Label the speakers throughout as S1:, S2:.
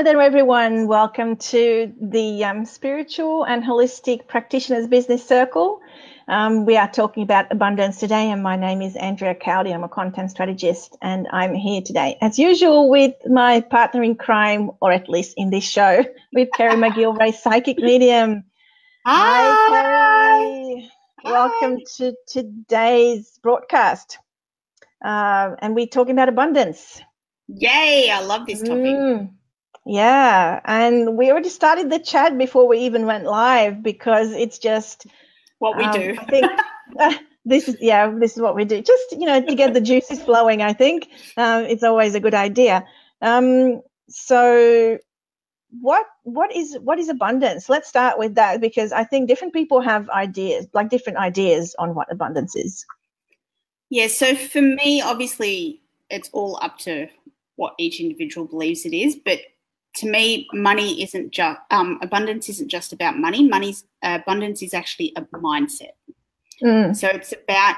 S1: Hello there, everyone. Welcome to the um, Spiritual and Holistic Practitioners Business Circle. Um, we are talking about abundance today, and my name is Andrea Cowdy. I'm a content strategist, and I'm here today, as usual, with my partner in crime, or at least in this show, with Kerry McGilvray, psychic medium.
S2: Hi,
S1: Hi Kerry.
S2: Hi.
S1: Welcome to today's broadcast, uh, and we're talking about abundance.
S2: Yay, I love this topic.
S1: Mm, yeah, and we already started the chat before we even went live because it's just
S2: What we
S1: um,
S2: do.
S1: I think uh, this is yeah, this is what we do. Just you know to get the juices flowing. I think um, it's always a good idea. Um, so what what is what is abundance? Let's start with that because I think different people have ideas, like different ideas on what abundance is.
S2: Yeah, so for me, obviously, it's all up to what each individual believes it is. But to me, money isn't just um, abundance isn't just about money. Money's uh, abundance is actually a mindset.
S1: Mm,
S2: So it's about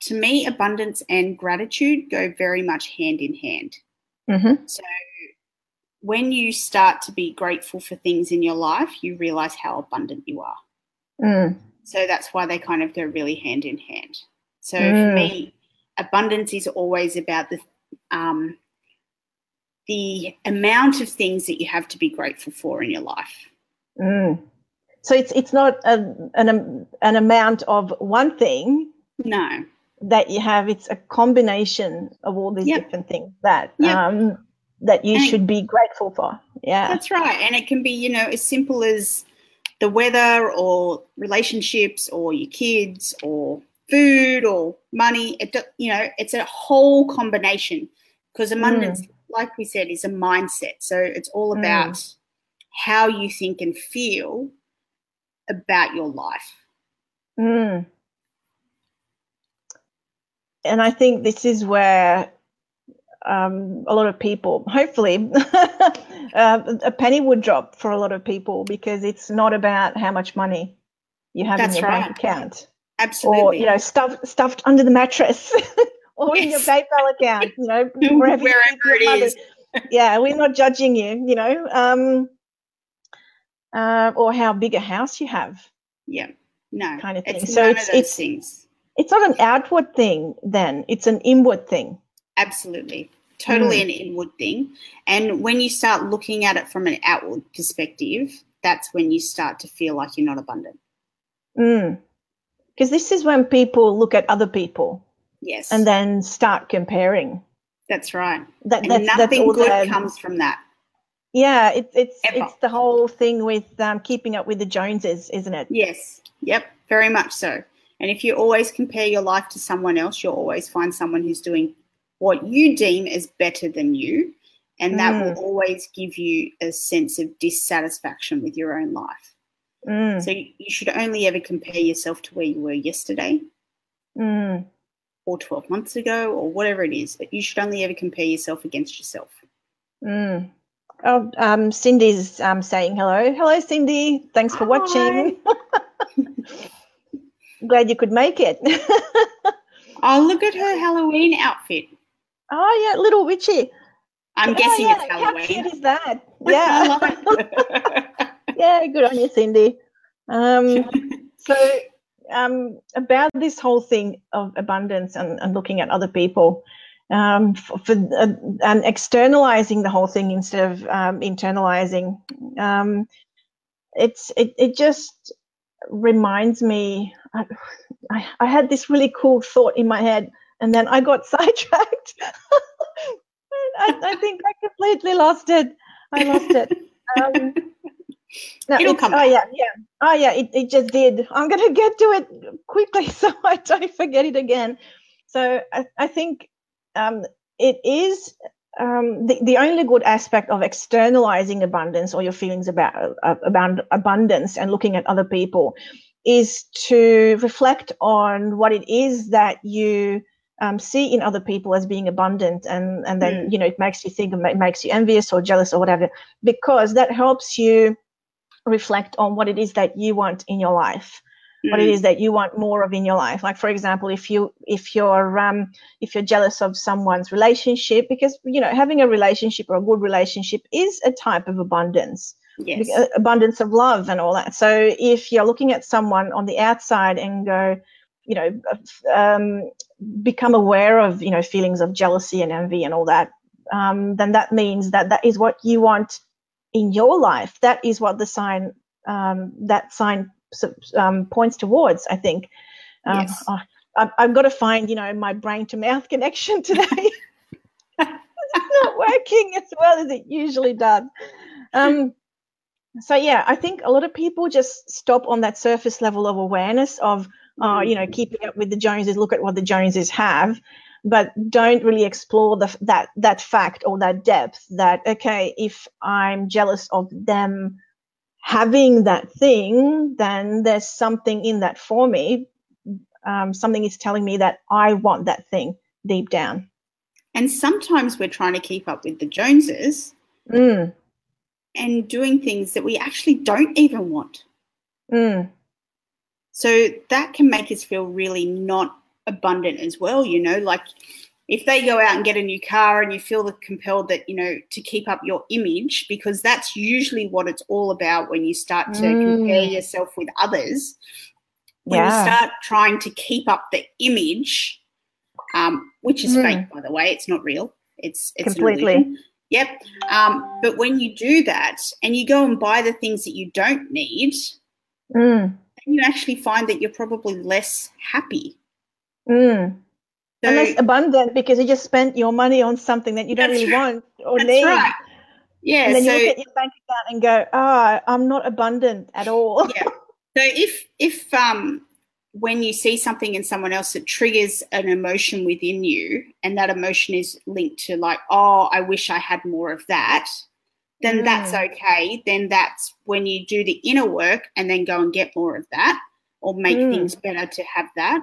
S2: to me, abundance and gratitude go very much hand in hand.
S1: mhm,
S2: So when you start to be grateful for things in your life, you realize how abundant you are.
S1: mm,
S2: So that's why they kind of go really hand in hand. So
S1: Mm.
S2: for me, abundance is always about the um, the amount of things that you have to be grateful for in your life.
S1: mm. So it's it's not a, an an amount of one thing
S2: No,
S1: that you have it's a combination of all these
S2: Yep.
S1: different things that
S2: Yep.
S1: um that you
S2: And-
S1: should be grateful for yeah
S2: that's right, and it can be you know as simple as the weather, or relationships, or your kids, or food, or money. It you know it's a whole combination because abundance, like we said, is a mindset. So it's all
S1: Mm.
S2: about how you think and feel about your life.
S1: mm. and i think this is where um, a lot of people hopefully uh, a penny would drop for a lot of people because it's not about how much money you have
S2: That's
S1: in your bank account
S2: Absolutely.
S1: or you know stuffed stuffed under the mattress or in your
S2: Yes.
S1: PayPal account, you know, wherever,
S2: Wherever it
S1: money.
S2: is.
S1: Yeah, we're not judging you, you know, um, uh, or how big a house you have,
S2: Yeah. No.
S1: kind of thing.
S2: It's
S1: So it's it's
S2: things.
S1: it's not an outward thing, then it's an inward thing.
S2: Absolutely. Totally
S1: Mm.
S2: an inward thing. And when you start looking at it from an outward perspective, that's when you start to feel like you're not abundant.
S1: Because this is when people look at other people
S2: Yes.
S1: and then start comparing.
S2: that's right.
S1: That
S2: And
S1: that's that's
S2: nothing
S1: all
S2: good
S1: the-
S2: comes from that.
S1: Yeah, it's it's
S2: Ever.
S1: it's the whole thing with um, keeping up with the Joneses, isn't it?
S2: Yes. Yep. Very much so. And if you always compare your life to someone else, you'll always find someone who's doing what you deem as better than you. And that
S1: Mm.
S2: will always give you a sense of dissatisfaction with your own life.
S1: Mm,
S2: So you you should only ever compare yourself to where you were yesterday
S1: mm.
S2: Or 12 months ago or whatever it is. You should only ever compare yourself against yourself.
S1: Mm. Oh, um, Cindy's um, saying hello. Hello, Cindy. Thanks for watching. Glad you could make it.
S2: Oh, look at her Halloween outfit.
S1: oh, yeah, little witchy.
S2: I'm
S1: Oh,
S2: guessing
S1: yeah,
S2: it's
S1: How
S2: Halloween.
S1: cute is that? Yeah. yeah, good on you, Cindy. Um, so, um, about this whole thing of abundance and, and looking at other people, um, for, for uh, and externalizing the whole thing instead of um, internalizing, um, it's it, it just reminds me. I, I, I had this really cool thought in my head, and then I got sidetracked. I, I think I completely lost it. I lost it. No,
S2: It'll come
S1: Oh yeah, yeah. Oh yeah, it, it just did. I'm gonna get to it quickly so I don't forget it again. So I, I think um, it is um, the, the only good aspect of externalizing abundance or your feelings about uh, about abundance and looking at other people is to reflect on what it is that you um, see in other people as being abundant and and then you know it makes you think it makes you envious or jealous or whatever because that helps you reflect on what it is that you want in your life what it is that you want more of in your life. Like for example if you if you're um if you're jealous of someone's relationship because you know having a relationship or a good relationship is a type of abundance.
S2: Yes.
S1: uh, abundance of love and all that. So if you're looking at someone on the outside and go you know um, become aware of you know feelings of jealousy and envy and all that um, then that means that that is what you want in your life that is what the sign um, that sign um, points towards i think. Um,
S2: Yes.
S1: oh, I've, I've got to find you know my brain to mouth connection today. It's not working as well as it usually does. Um, so yeah i think a lot of people just stop on that surface level of awareness of uh, you know keeping up with the joneses look at what the joneses have but don't really explore the, that that fact or that depth that okay if i'm jealous of them having that thing then there's something in that for me. Um, something is telling me that i want that thing deep down.
S2: And sometimes we're trying to keep up with the Joneses
S1: mm,
S2: and doing things that we actually don't even want.
S1: mm,
S2: So that can make us feel really not abundant as well, you know, like if they go out and get a new car and you feel compelled that, you know, to keep up your image, because that's usually what it's all about when you start to
S1: Mm.
S2: compare yourself with others. When
S1: Yeah.
S2: you start trying to keep up the image, um, which is
S1: Mm.
S2: fake, by the way, it's not real. It's it's
S1: Completely.
S2: Yep. Um, but when you do that and you go and buy the things that you don't need,
S1: mm,
S2: then you actually find that you're probably less happy.
S1: Mm.
S2: So,
S1: and that's abundant because you just spent your money on something that you don't really
S2: right.
S1: want or need.
S2: that's
S1: need
S2: right. Yeah.
S1: and then
S2: so
S1: you look at your bank account and go ah i'm not abundant at all
S2: yeah. So if if um when you see something in someone else that triggers an emotion within you, and that emotion is linked to like, oh, I wish I had more of that, then that's
S1: Mm.
S2: okay. Then that's when you do the inner work and then go and get more of that, or make
S1: Mm.
S2: things better to have that.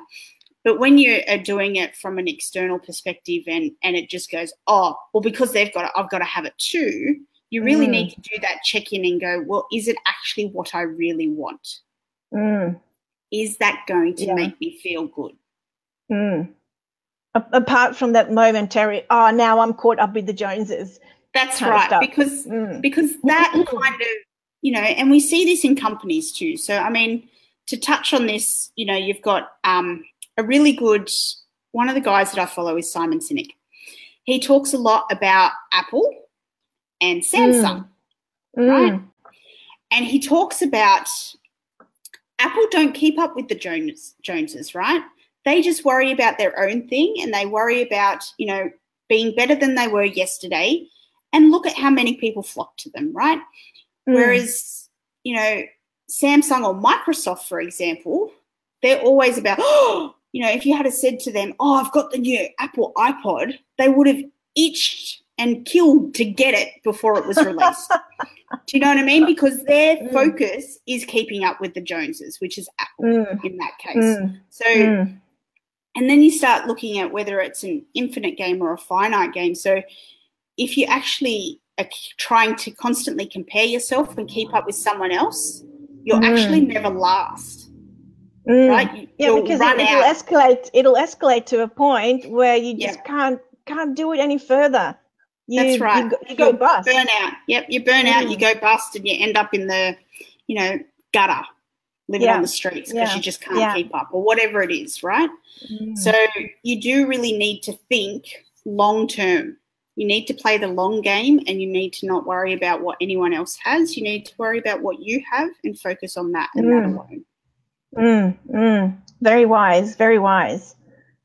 S2: But when you are doing it from an external perspective and and it just goes, oh, well, because they've got it, I've got to have it too. You really
S1: Mm.
S2: need to do that check in and go, well, is it actually what I really want?
S1: Mm,
S2: is that going to
S1: Yeah.
S2: make me feel good?
S1: mm. A- apart from that momentary oh now i'm caught up with the joneses
S2: That's right, because
S1: mm,
S2: because that kind of you know, and we see this in companies too. So I mean, to touch on this, you know, you've got um, a really good one of the guys that I follow is Simon Sinek. He talks a lot about Apple and Samsung.
S1: mm,
S2: Right. and he talks about Apple don't keep up with the Jones Joneses, right? They just worry about their own thing and they worry about, you know, being better than they were yesterday. And look at how many people flock to them, right?
S1: mm,
S2: Whereas, you know, Samsung or Microsoft, for example, they're always about, oh, you know, if you had said to them, oh, I've got the new Apple iPod, they would have itched and killed to get it before it was released. Do you know what I mean? Because their
S1: Mm.
S2: focus is keeping up with the Joneses, which is Apple
S1: mm,
S2: in that case.
S1: mm,
S2: So,
S1: mm,
S2: and then you start looking at whether it's an infinite game or a finite game. So, if you actually are trying to constantly compare yourself and keep up with someone else, you'll
S1: Mm.
S2: actually never last,
S1: mm.
S2: right? You,
S1: yeah
S2: you'll
S1: because it, it'll
S2: out.
S1: escalate it'll escalate to a point where you just
S2: Yeah.
S1: can't can't do it any further you,
S2: That's right.
S1: you, go- you go bust
S2: burn out. Yep, you burn out, you
S1: Mm.
S2: go bust, and you end up in the, you know, gutter, living
S1: Yeah.
S2: on the streets because
S1: Yeah.
S2: you just can't
S1: Yeah.
S2: keep up or whatever it is, right?
S1: Mm.
S2: So you do really need to think long term. You need to play the long game and you need to not worry about what anyone else has. You need to worry about what you have and focus on that and that
S1: Mm.
S2: alone.
S1: Mm, mm, very wise, very wise.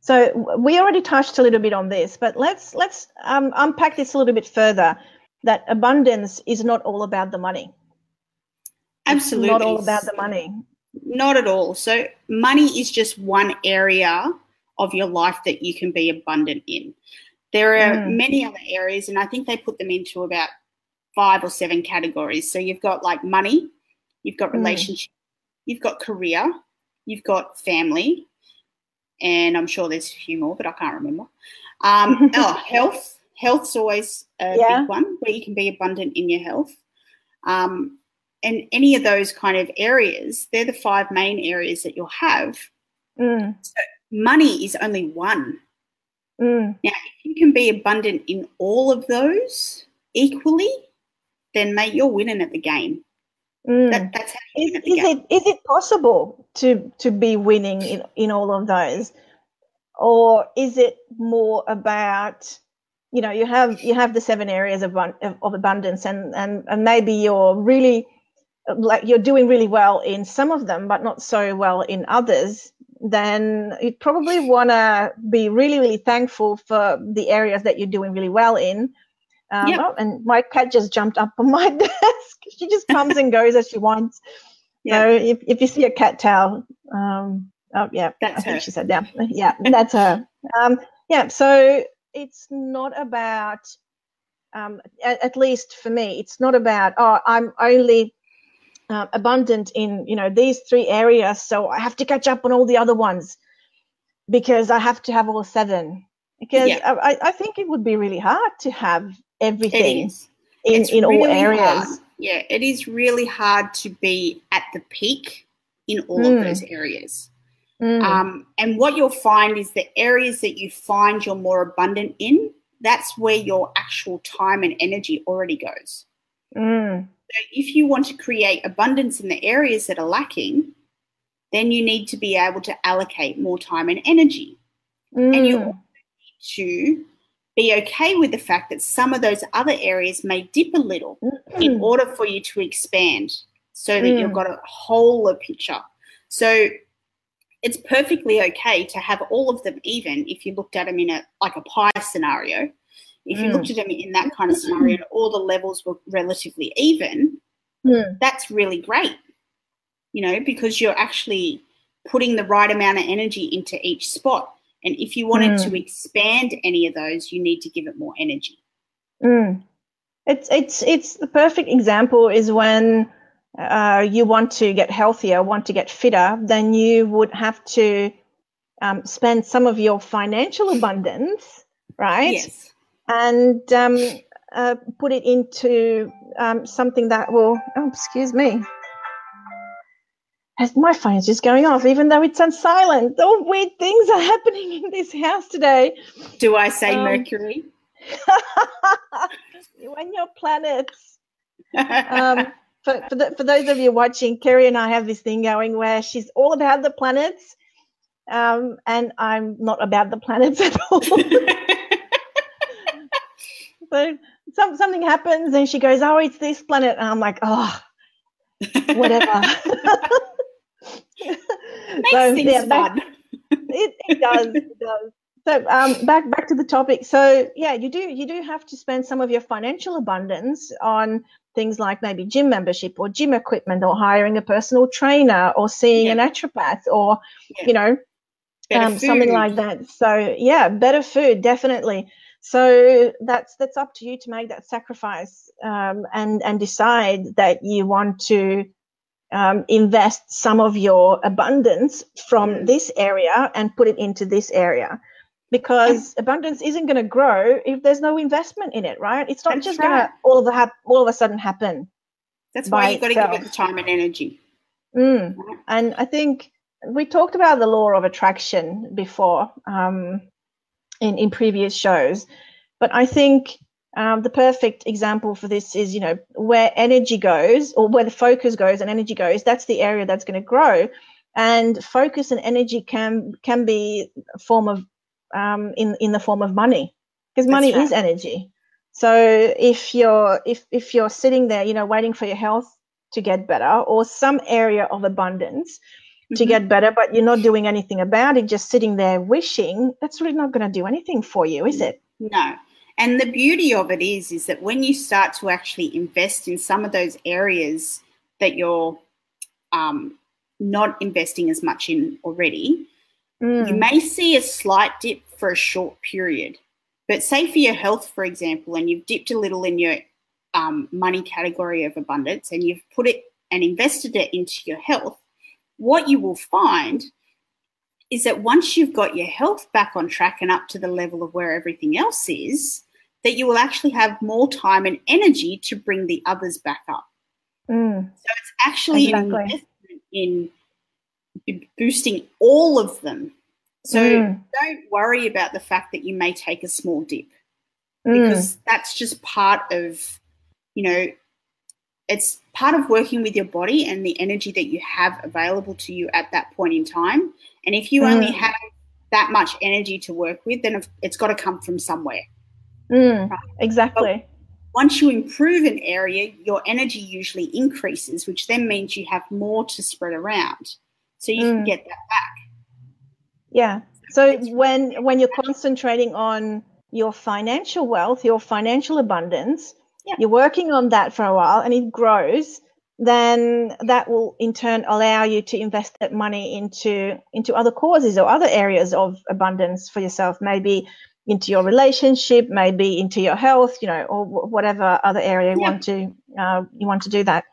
S1: So we already touched a little bit on this, but let's let's um, unpack this a little bit further. That abundance is not all about the money.
S2: Absolutely.
S1: It's not all about the money.
S2: Not at all. So money is just one area of your life that you can be abundant in. There are
S1: Mm.
S2: many other areas, and I think they put them into about five or seven categories. So you've got like money, you've got
S1: Mm.
S2: You've got career, you've got family, and I'm sure there's a few more, but I can't remember. Um, oh, health. Health's always a
S1: Yeah.
S2: big one where you can be abundant in your health. Um, and any of those kind of areas, they're the five main areas that you'll have.
S1: Mm.
S2: So money is only one.
S1: Mm.
S2: Now, if you can be abundant in all of those equally, then mate, you're winning at the game.
S1: Mm.
S2: That, that's how
S1: Is,
S2: win at the
S1: is it is it possible to to be winning in, in all of those, or is it more about you know you have you have the seven areas of of, of abundance and and and maybe you're really like you're doing really well in some of them but not so well in others then you probably want to be really really thankful for the areas that you're doing really well in um,
S2: Yep.
S1: oh, and my cat just jumped up on my desk she just comes and goes as she wants
S2: Yeah.
S1: so if, if you see a cat tail, um, oh yeah,
S2: That's
S1: I think
S2: her.
S1: she said yeah, yeah, that's her. Um, yeah, so it's not about, um, at, at least for me, it's not about oh I'm only uh, abundant in you know these three areas, so I have to catch up on all the other ones because I have to have all seven. Because
S2: Yeah.
S1: I, I- think it would be really hard to have everything in,
S2: It's
S1: in all
S2: really
S1: areas.
S2: hard. Yeah, it is really hard to be at the peak in all
S1: Mm.
S2: of those areas.
S1: Mm,
S2: Um, and what you'll find is the areas that you find you're more abundant in, that's where your actual time and energy already goes.
S1: mm,
S2: So if you want to create abundance in the areas that are lacking, then you need to be able to allocate more time and energy. And you
S1: mm.
S2: also need to be okay with the fact that some of those other areas may dip a little in
S1: Mm.
S2: order for you to expand so that you've
S1: Mm.
S2: got a whole picture. So it's perfectly okay to have all of them even if you looked at them in a like a pie scenario. If you
S1: Mm.
S2: looked at them in that kind of scenario and all the levels were relatively even,
S1: Mm.
S2: that's really great. You know, because you're actually putting the right amount of energy into each spot. And if you wanted
S1: Mm.
S2: to expand any of those, you need to give it more energy.
S1: Mm. It's it's it's the perfect example is when uh, you want to get healthier, want to get fitter, then you would have to um, spend some of your financial abundance, right,
S2: Yes.
S1: and um, uh, put it into um, something that will. Oh, excuse me. As my phone is just going off, even though it's on silent. All weird things are happening in this house today.
S2: Do I say
S1: Um,
S2: Mercury?
S1: when your planets um, for, for, the, for those of you watching, Kerry and I have this thing going where she's all about the planets, um, and I'm not about the planets at all. so some, something happens, and she goes, "Oh, it's this planet," and I'm like, "Oh, whatever." So, yeah, back- it, it does it does. So um back back to the topic. So yeah you do you do have to spend some of your financial abundance on things like maybe gym membership or gym equipment or hiring a personal trainer or seeing a
S2: Yeah.
S1: naturopath or
S2: Yeah.
S1: you know um, something like that. So yeah better food definitely. So that's that's up to you to make that sacrifice um, and and decide that you want to um, invest some of your abundance from this area and put it into this area because abundance isn't going to grow if there's no investment in it right it's not
S2: That's
S1: just
S2: right.
S1: going to all of a hap- all of a sudden happen
S2: That's why you've got to give it the time and energy.
S1: Mm. And I think we talked about the law of attraction before um, in, in previous shows, but I think um, the perfect example for this is, you know, where energy goes or where the focus goes and energy goes, that's the area that's going to grow. And focus and energy can can be a form of um, in in the form of money because money
S2: right.
S1: is energy. So if you're if if you're sitting there, you know, waiting for your health to get better or some area of abundance to
S2: Mhm.
S1: get better, but you're not doing anything about it, just sitting there wishing, that's really not going to do anything for you, is it?
S2: No. And the beauty of it is, is that when you start to actually invest in some of those areas that you're um, not investing as much in already, you
S1: Mm,
S2: may see a slight dip for a short period. But say for your health, for example, and you've dipped a little in your um, money category of abundance and you've put it and invested it into your health, what you will find is that once you've got your health back on track and up to the level of where everything else is, that you will actually have more time and energy to bring the others back up.
S1: Mm.
S2: So it's actually
S1: Exactly.
S2: an investment in boosting all of them. So
S1: Mm.
S2: don't worry about the fact that you may take a small dip
S1: Mm.
S2: because that's just part of, you know, it's part of working with your body and the energy that you have available to you at that point in time. And if you only
S1: Mm.
S2: have that much energy to work with, then it's got to come from somewhere.
S1: Mm. Exactly.
S2: Once you improve an area, your energy usually increases, which then means you have more to spread around. So you can
S1: Mm.
S2: get that back.
S1: Yeah. So when when you're concentrating on your financial wealth, your financial abundance,
S2: Yeah.
S1: you're working on that for a while and it grows, then that will in turn allow you to invest that money into into other causes or other areas of abundance for yourself, maybe into your relationship, maybe into your health, you know, or wh- whatever other area you
S2: Yeah.
S1: want to uh, you want to do that.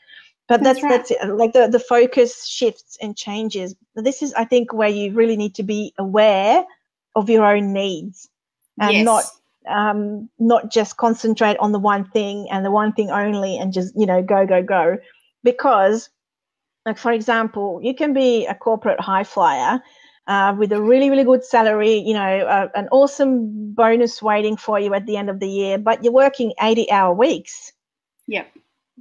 S1: But that's
S2: That's
S1: that's, it. like the the focus shifts and changes. This is, I think, where you really need to be aware of your own needs and
S2: yes.
S1: not um, not just concentrate on the one thing and the one thing only and just you know go go go. Because like for example you can be a corporate high flyer uh, with a really really good salary you know uh, an awesome bonus waiting for you at the end of the year but you're working 80 hour weeks.
S2: Yep.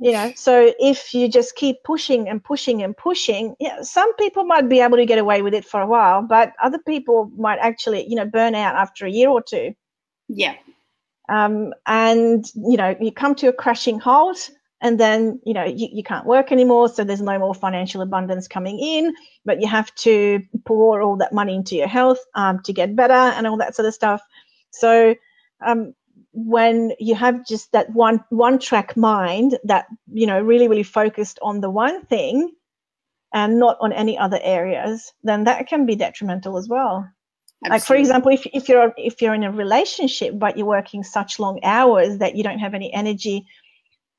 S1: you know so if you just keep pushing and pushing and pushing yeah some people might be able to get away with it for a while but other people might actually you know burn out after a year or two
S2: Yeah.
S1: um, and you know you come to a crashing halt and then you know you, you can't work anymore so there's no more financial abundance coming in but you have to pour all that money into your health um, to get better and all that sort of stuff so um, when you have just that one one track mind that you know really really focused on the one thing and not on any other areas then that can be detrimental as well like for example if, if you're if you're in a relationship but you're working such long hours that you don't have any energy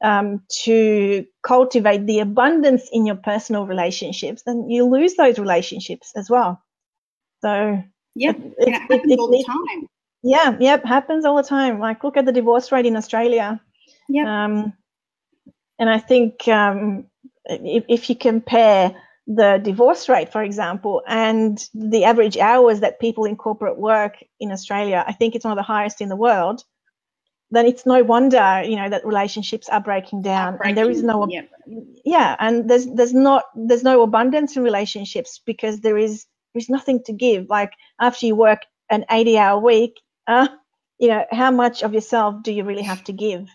S1: um, to cultivate the abundance in your personal relationships then you lose those relationships as well so
S2: Yeah.
S1: it, it,
S2: it happens
S1: it
S2: all the time.
S1: yeah yep happens all the time like look at the divorce rate in australia
S2: Yeah.
S1: um, and i think um, if, if you compare the divorce rate for example and the average hours that people in corporate work in australia i think it's one of the highest in the world then it's no wonder you know that relationships are breaking down. And there is no
S2: Yep.
S1: yeah. And there's there's not there's no abundance in relationships because there is there's nothing to give. Like after you work an 80 hour week uh you know how much of yourself do you really have to give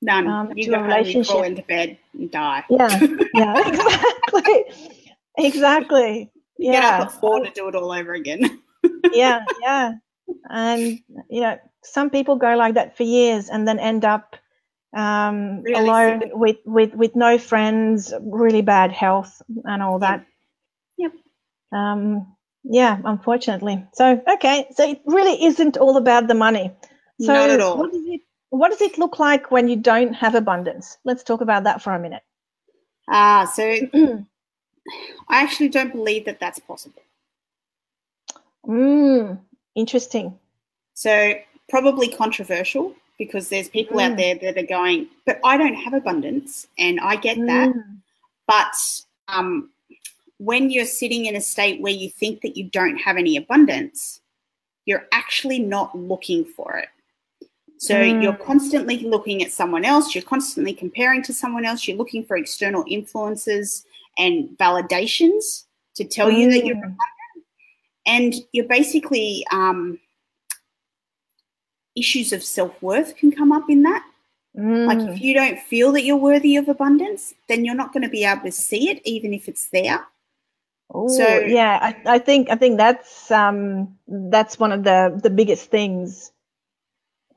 S2: None.
S1: um,
S2: you
S1: to
S2: go
S1: a
S2: home, you crawl into bed, and die.
S1: yeah yeah exactly exactly
S2: You Get
S1: yeah
S2: up at four to do it all over again.
S1: yeah yeah and you know some people go like that for years and then end up um,
S2: Really
S1: alone
S2: sick.
S1: with with with no friends really bad health and all that
S2: Yep.
S1: um yeah unfortunately so okay so it really isn't all about the money so
S2: Not at all.
S1: what does it what does it look like when you don't have abundance let's talk about that for a minute
S2: Ah, so I actually don't believe that that's possible.
S1: mm, interesting
S2: So probably controversial because there's people out
S1: Mm.
S2: there that are going, but I don't have abundance, and I get that.
S1: Mm,
S2: But um, when you're sitting in a state where you think that you don't have any abundance, you're actually not looking for it. So
S1: Mm.
S2: you're constantly looking at someone else, you're constantly comparing to someone else, you're looking for external influences and validations to tell you that you're
S1: mm,
S2: and you're basically um, issues of self-worth can come up in that like
S1: mm.
S2: if you don't feel that you're worthy of abundance then you're not going to be able to see it even if it's there
S1: Oh,
S2: So-
S1: yeah, I, I think I think that's um that's one of the the biggest things.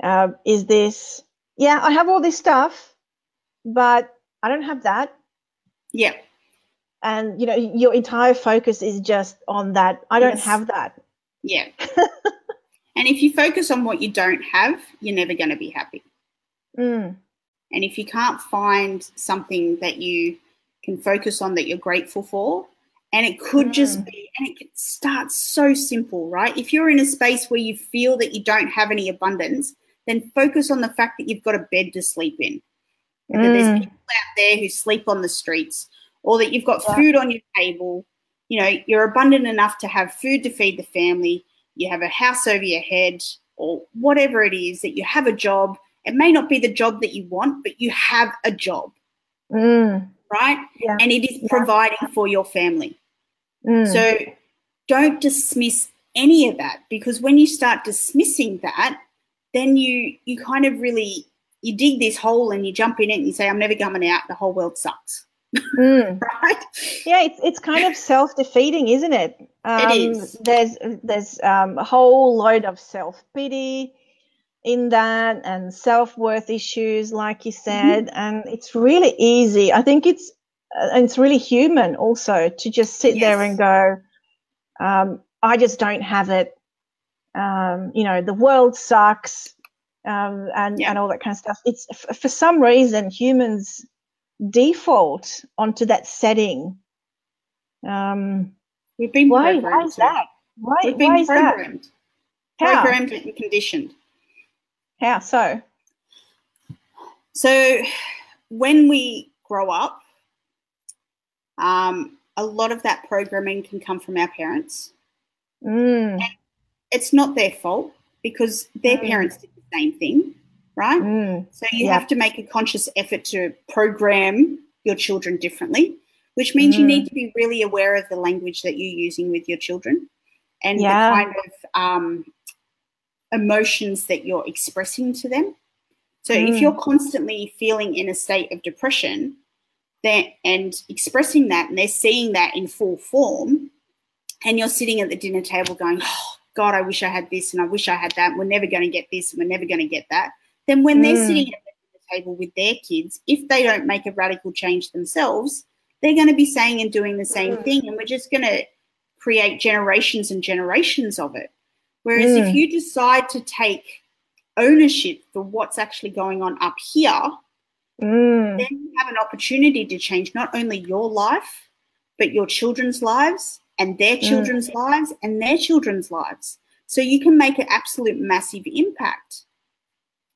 S1: Uh, is this? Yeah, I have all this stuff, but I don't have that,
S2: yeah
S1: and you know your entire focus is just on that. I don't
S2: Yes.
S1: have that.
S2: yeah and if you focus on what you don't have you're never going to be happy
S1: Mm,
S2: and if you can't find something that you can focus on that you're grateful for and it could just
S1: Mm.
S2: be and it can start so simple right if you're in a space where you feel that you don't have any abundance then focus on the fact that you've got a bed to sleep in that there's
S1: Mm.
S2: people out there who sleep on the streets, or that you've got
S1: Yeah.
S2: food on your table. You know, you're abundant enough to have food to feed the family. You have a house over your head, or whatever it is that you have a job. It may not be the job that you want, but you have a job,
S1: Mm.
S2: right?
S1: Yeah.
S2: And it is
S1: Yeah.
S2: providing for your family.
S1: Mm.
S2: So don't dismiss any of that because when you start dismissing that, then you you kind of really you dig this hole and you jump in it and you say, I'm never coming out, the whole world sucks.
S1: Mm.
S2: Right?
S1: Yeah, it's it's kind of self defeating, isn't it? Um,
S2: is.
S1: There's there's um, a whole load of self pity in that, and self worth issues, like you said, and it's really easy. I think it's uh, and it's really human also to just sit there and go, um, I just don't have it. Um, you know, the world sucks, um, and
S2: Yeah.
S1: and all that kind of stuff. It's f- for some reason humans default onto that setting. Um,
S2: We've been
S1: why?
S2: programmed.
S1: Why is that? Why?
S2: We've been
S1: why is that?
S2: programmed.
S1: How?
S2: Programmed and conditioned.
S1: How so?
S2: So when we grow up, um, a lot of that programming can come from our parents.
S1: Mm,
S2: It's not their fault because their
S1: Mm.
S2: parents did the same thing, right?
S1: mm,
S2: So you
S1: Yeah.
S2: have to make a conscious effort to program your children differently, which means you
S1: Mm.
S2: need to be really aware of the language that you're using with your children and
S1: Yeah.
S2: the kind of um, emotions that you're expressing to them. So if
S1: Mm.
S2: you're constantly feeling in a state of depression, then and expressing that, and they're seeing that in full form, and you're sitting at the dinner table going, "Oh God, I wish I had this, and I wish I had that. And we're never going to get this, and we're never going to get that." Then when they're
S1: Mm.
S2: sitting at the table with their kids, if they don't make a radical change themselves, they're going to be saying and doing the same
S1: Mm.
S2: thing, and we're just going to create generations and generations of it. Whereas if
S1: Mm.
S2: you decide to take ownership for what's actually going on up here,
S1: mm,
S2: then you have an opportunity to change not only your life, but your children's lives and their
S1: Mm.
S2: children's lives and their children's lives. So you can make an absolute massive impact.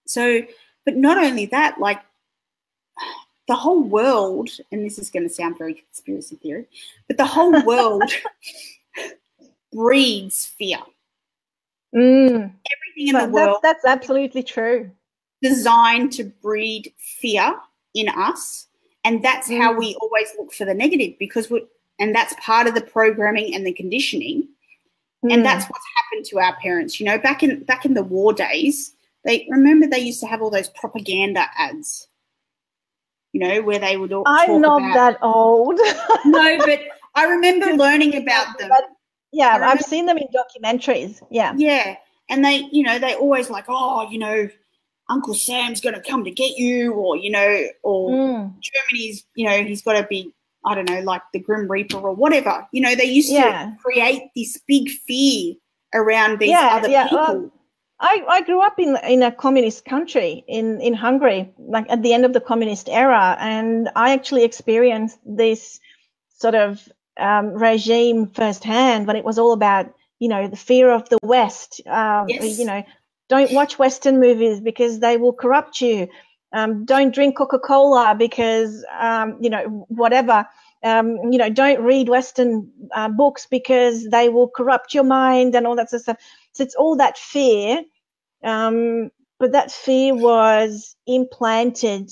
S2: So, but not only that, like the whole world, and this is going to sound very conspiracy theory, but the whole world breeds fear.
S1: mm.
S2: Everything in
S1: But
S2: the world
S1: that's absolutely true.
S2: designed to breed fear in us and that's how
S1: Mm.
S2: we always look for the negative because we and that's part of the programming and the conditioning
S1: Mm.
S2: and that's what's happened to our parents you know back in back in the war days they remember they used to have all those propaganda ads you know where they would all
S1: I'm not
S2: about
S1: that old.
S2: no but i remember learning about them
S1: But yeah, I've seen them in documentaries. Yeah.
S2: Yeah. And they, you know, they always like, oh, you know, Uncle Sam's going to come to get you, or, you know, or
S1: Mm.
S2: Germany's, you know, he's got to be, I don't know, like the Grim Reaper or whatever. You know, they used
S1: Yeah.
S2: to create this big fear around these
S1: Yeah,
S2: other
S1: yeah,
S2: people.
S1: well, I, I grew up in in a communist country in, in Hungary, like at the end of the communist era, and I actually experienced this sort of um, regime firsthand when it was all about you know the fear of the West. Um,
S2: Yes.
S1: You know, don't watch Western movies because they will corrupt you. Um, don't drink Coca Cola because um, you know whatever. Um, you know, don't read Western uh, books because they will corrupt your mind and all that sort of stuff. So it's all that fear, um, but that fear was implanted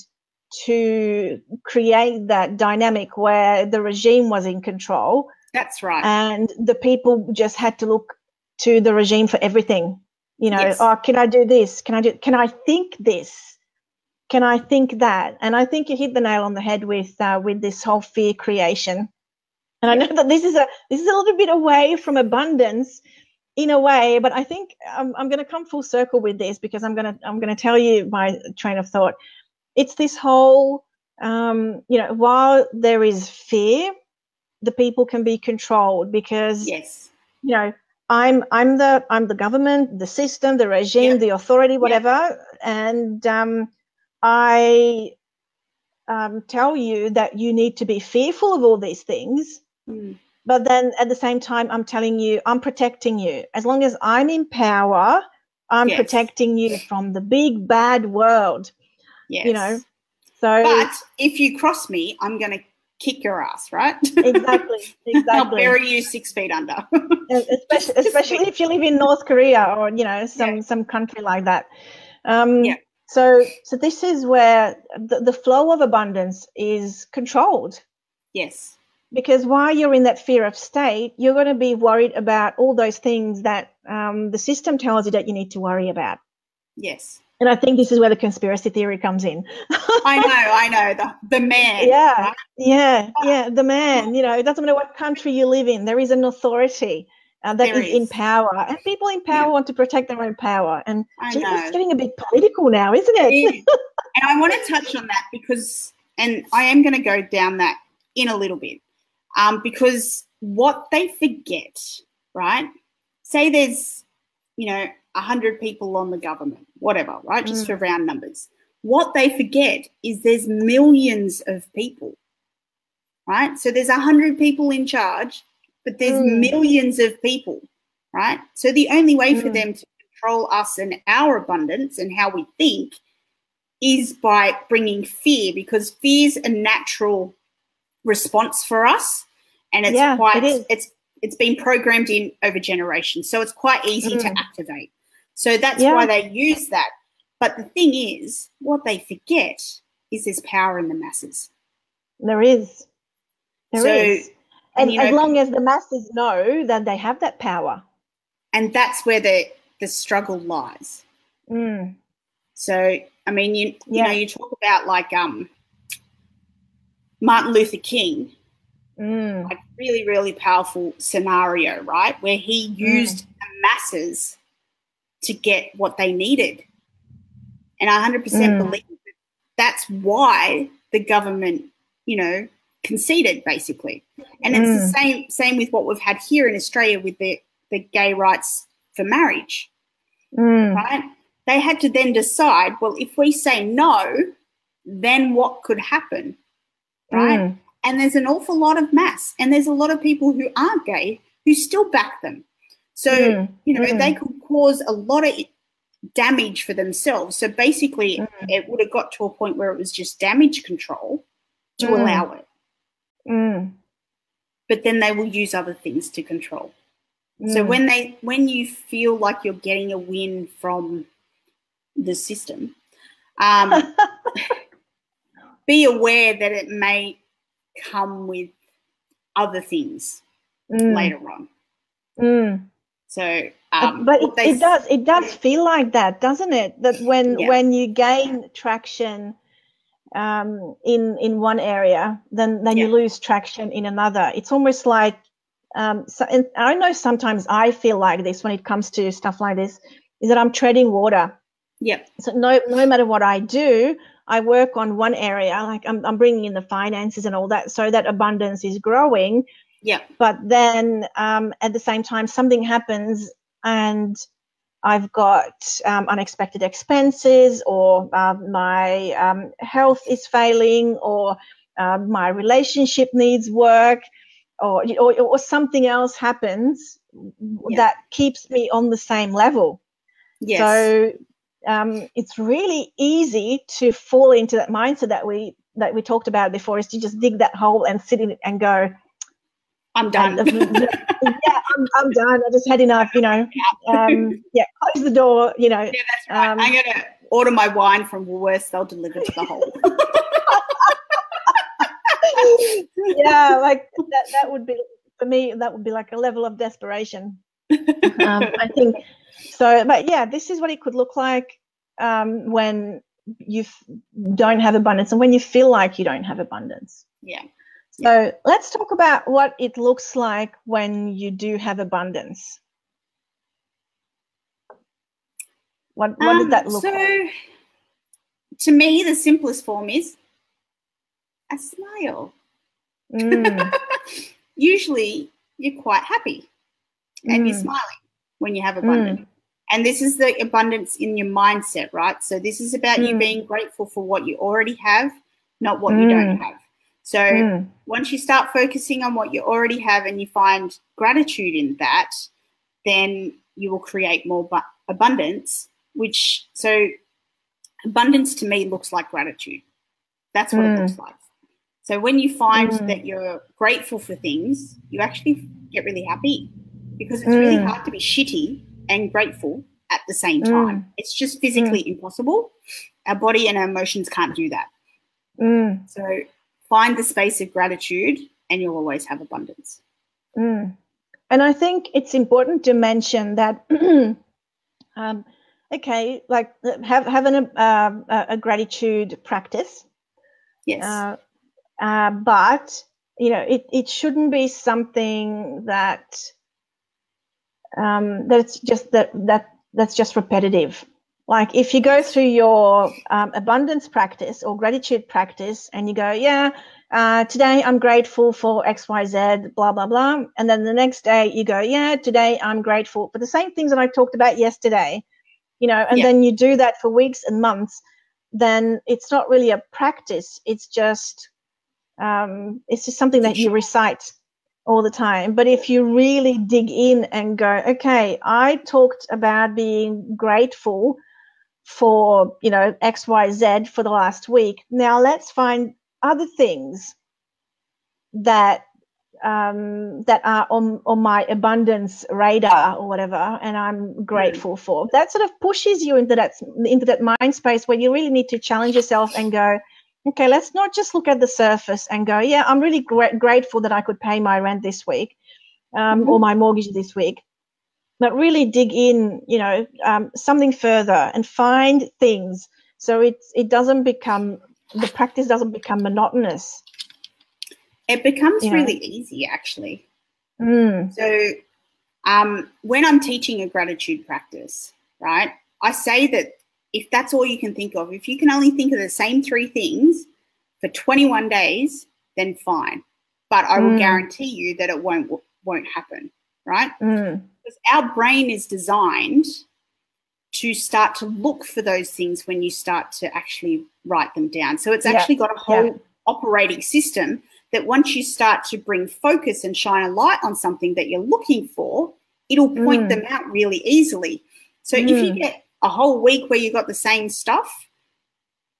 S1: to create that dynamic where the regime was in control
S2: That's right.
S1: and the people just had to look to the regime for everything. You know,
S2: Yes.
S1: oh, can I do this? Can I do? Can I think this? Can I think that? And I think you hit the nail on the head with uh, with this whole fear creation. And I know that this is a this is a little bit away from abundance in a way, but I think I'm, I'm going to come full circle with this because I'm going to I'm going to tell you my train of thought. It's this whole um, you know while there is fear, the people can be controlled because
S2: yes.
S1: you know i'm i'm the i'm the government the system the regime
S2: Yeah.
S1: the authority whatever and um i um, tell you that you need to be fearful of all these things
S2: Mm.
S1: but then at the same time i'm telling you i'm protecting you as long as i'm in power i'm
S2: Yes.
S1: protecting you from the big bad world
S2: Yes.
S1: you know So,
S2: but if you cross me, I'm going to kick your ass, right?
S1: exactly, exactly.
S2: I'll bury you six feet under.
S1: especially, especially if you live in North Korea or you know some
S2: Yeah.
S1: some country like that. Um,
S2: Yeah.
S1: So, so this is where the, the flow of abundance is controlled.
S2: yes.
S1: because while you're in that fear of state, you're going to be worried about all those things that um, the system tells you that you need to worry about.
S2: Yes.
S1: And I think this is where the conspiracy theory comes in.
S2: I know, I know. The the man.
S1: yeah,
S2: right?
S1: yeah, yeah. The man, you know, it doesn't matter what country you live in, there is an authority uh, that is in power, and people in power
S2: Yeah.
S1: want to protect their own power. And it's getting a bit political now, isn't it?
S2: And I want to touch on that because, and I am going to go down that in a little bit, um, because what they forget, right? Say there's, you know, a hundred people on the government, whatever, right? Just
S1: Mm.
S2: for round numbers. What they forget is there's millions of people, right? So there's a hundred people in charge, but there's
S1: Mm.
S2: millions of people, right? So the only way for
S1: Mm.
S2: them to control us and our abundance and how we think is by bringing fear because fear's a natural response for us and it's
S1: Yeah,
S2: quite
S1: it is.
S2: it's it's been programmed in over generations so it's quite easy to
S1: Mm.
S2: activate so that's
S1: Yeah.
S2: why they use that but the thing is what they forget is there's power in the masses
S1: There is. There is. And, as
S2: know-
S1: long as the masses know that they have that power.
S2: and that's where the the struggle lies
S1: Mm.
S2: So I mean, you you
S1: Yeah.
S2: know, you talk about like um Martin Luther King,
S1: Mm.
S2: like really really powerful scenario, right, where he used the masses to get what they needed, and I hundred percent
S1: Mm.
S2: believe that's why the government, you know, conceded basically, and it's the
S1: Mm.
S2: same same with what we've had here in Australia with the the gay rights for marriage
S1: Mm.
S2: right? They had to then decide, well, if we say no, then what could happen, right?
S1: Mm.
S2: And there's an awful lot of mass, and there's a lot of people who aren't gay who still back them. So,
S1: Mm.
S2: you know,
S1: Mm.
S2: they could cause a lot of damage for themselves. So basically,
S1: Mm.
S2: it would have got to a point where it was just damage control to
S1: Mm.
S2: allow it.
S1: Mm.
S2: But then they will use other things to control. So
S1: Mm.
S2: when they when you feel like you're getting a win from the system, um, be aware that it may come with other things
S1: Mm.
S2: later on.
S1: Mm.
S2: So,
S1: Uh,
S2: um,
S1: but it,
S2: they
S1: it does it does feel like that, doesn't it? That when
S2: Yeah.
S1: when you gain traction um, in in one area, then then you lose traction in another. It's almost like um, so, and I know sometimes I feel like this when it comes to stuff like this, is that I'm treading water.
S2: Yep.
S1: So no no matter what I do, I work on one area, like I'm I'm bringing in the finances and all that, so that abundance is growing
S2: Yeah.
S1: but then um, at the same time something happens and i've got um, unexpected expenses or uh, my um, health is failing or uh, my relationship needs work or, or, or something else happens
S2: Yeah.
S1: that keeps me on the same level
S2: Yes.
S1: so um, it's really easy to fall into that mindset that we that we talked about before is to just dig that hole and sit in it and go
S2: I'm done.
S1: yeah, I'm, I'm done. I just had enough, you know. Um, yeah, close the door, you know.
S2: yeah, that's right.
S1: um,
S2: I'm gonna order my wine from Woolworths. They'll deliver to the hole.
S1: yeah, like that. That would be for me. That would be like a level of desperation. Um, I think so. But yeah, this is what it could look like um, when you f- don't have abundance and when you feel like you don't have abundance.
S2: yeah.
S1: So let's talk about what it looks like when you do have abundance. What what does that
S2: Um,
S1: look
S2: so,
S1: like?
S2: to me, the simplest form is a smile.
S1: Mm,
S2: Usually, you're quite happy and you're
S1: Mm.
S2: smiling when you have abundance. And this is the abundance in your mindset, right? So, this is about you
S1: Mm.
S2: being grateful for what you already have, not what you don't
S1: Mm.
S2: have. So,
S1: mm,
S2: once you start focusing on what you already have and you find gratitude in that, then you will create more bu- abundance, which so abundance to me looks like gratitude. That's what
S1: Mm.
S2: it looks like. So when you find
S1: Mm.
S2: that you're grateful for things, you actually get really happy because it's really
S1: Mm.
S2: hard to be shitty and grateful at the same
S1: Mm.
S2: time. It's just physically impossible. Our body and our emotions can't do that. So find the space of gratitude and you'll always have abundance.
S1: mm. And I think it's important to mention that, um, okay, like uh, have having a, um, a, a gratitude practice,
S2: Yes.
S1: uh, uh, but you know, it, it shouldn't be something that um, that's just that that that's just repetitive. Like if you go through your um, abundance practice or gratitude practice, and you go, yeah, uh, today I'm grateful for X, Y, Z, blah blah blah, and then the next day you go, yeah, today I'm grateful for the same things that I talked about yesterday, you know, and
S2: Yeah.
S1: then you do that for weeks and months, then it's not really a practice. It's just um, it's just something that you recite all the time. But if you really dig in and go, okay, I talked about being grateful for, you know, XYZ for the last week. Now let's find other things that um, that are on, on my abundance radar or whatever, and I'm grateful for. That sort of pushes you into that into that mind space where you really need to challenge yourself and go, okay, let's not just look at the surface and go, yeah, I'm really gra- grateful that I could pay my rent this week um, or my mortgage this week. But really dig in, you know, um, something further and find things so it it doesn't become the practice doesn't become monotonous.
S2: it becomes
S1: you know.
S2: really easy actually.
S1: Mm,
S2: So um, when I'm teaching a gratitude practice, right, I say that if that's all you can think of, if you can only think of the same three things for 21 days, then fine. But I will
S1: Mm.
S2: guarantee you that it won't won't happen, right?
S1: mm,
S2: Because our brain is designed to start to look for those things when you start to actually write them down. So it's
S1: Yeah,
S2: actually got a whole
S1: yeah.
S2: operating system that once you start to bring focus and shine a light on something that you're looking for, it'll point
S1: Mm.
S2: them out really easily. So if you
S1: Mm.
S2: get a whole week where you got the same stuff,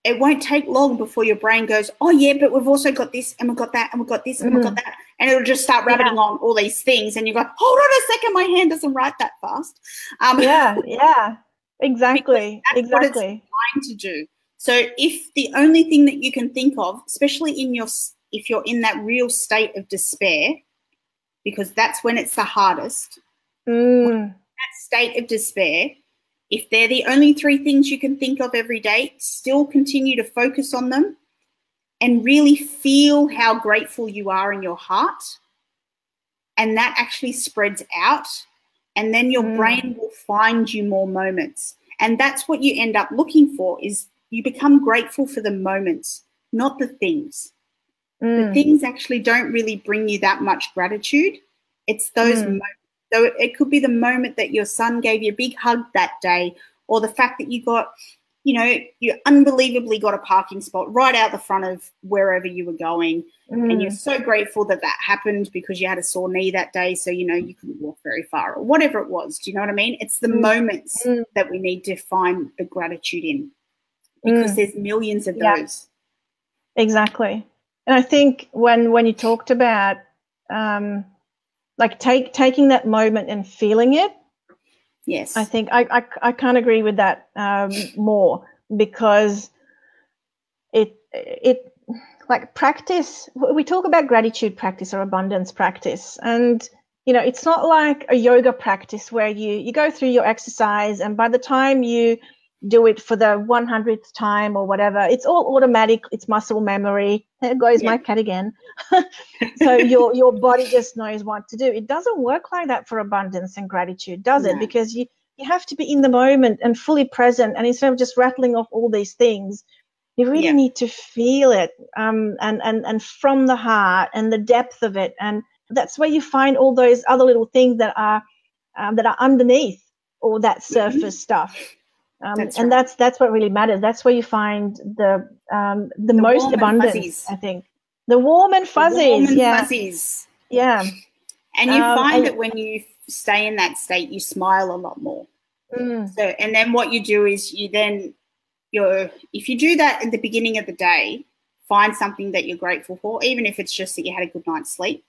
S2: it won't take long before your brain goes, Oh yeah, but we've also got this and we've got that and we've got this and we've got that. And it'll just start rabbiting on all these things and you go, Hold on a second, my hand doesn't write that fast. Um
S1: yeah, yeah, exactly,
S2: that's what it's-
S1: exactly.
S2: to do. So if the only thing that you can think of, especially in your if you're in that real state of despair, because that's when it's the hardest,
S1: Mm,
S2: that state of despair, if they're the only three things you can think of every day, still continue to focus on them and really feel how grateful you are in your heart. And that actually spreads out. And then your
S1: Mm.
S2: brain will find you more moments. And that's what you end up looking for is you become grateful for the moments, not the things. The
S1: mm,
S2: things actually don't really bring you that much gratitude. It's those
S1: Mm.
S2: moments. So it could be the moment that your son gave you a big hug that day, or the fact that you got, you know, you unbelievably got a parking spot right out the front of wherever you were going. And you're
S1: mm,
S2: so grateful that that happened because you had a sore knee that day. So, you know, you couldn't walk very far or whatever it was. Do you know what I mean? It's the
S1: Mm.
S2: moments
S1: Mm.
S2: that we need to find the gratitude in because
S1: Mm.
S2: there's millions of
S1: Yeah.
S2: those.
S1: exactly. And I think when when you talked about um, like take taking that moment and feeling it,
S2: Yes.
S1: I think I, I, I can't agree with that um, more because it it like practice we talk about gratitude practice or abundance practice and you know it's not like a yoga practice where you you go through your exercise and by the time you do it for the 100th time or whatever. It's all automatic. It's muscle memory. There goes my cat again. So your your body just knows what to do. It doesn't work like that for abundance and gratitude does it?
S2: No.
S1: because you you have to be in the moment and fully present. And instead of just rattling off all these things you really
S2: Yeah.
S1: need to feel it um, and and and from the heart and the depth of it. And that's where you find all those other little things that are um, that are underneath all that surface stuff um.
S2: That's
S1: and
S2: right.
S1: that's that's what really matters that's where you find the um, the,
S2: The
S1: most abundance i think the warm and
S2: The
S1: fuzzies
S2: warm and
S1: yeah
S2: fuzzies.
S1: yeah
S2: And you
S1: Um,
S2: find
S1: and-
S2: that when you stay in that state, you smile a lot more.
S1: Mm,
S2: So, and then what you do is you then you're if you do that at the beginning of the day find something that you're grateful for, even if it's just that you had a good night's sleep.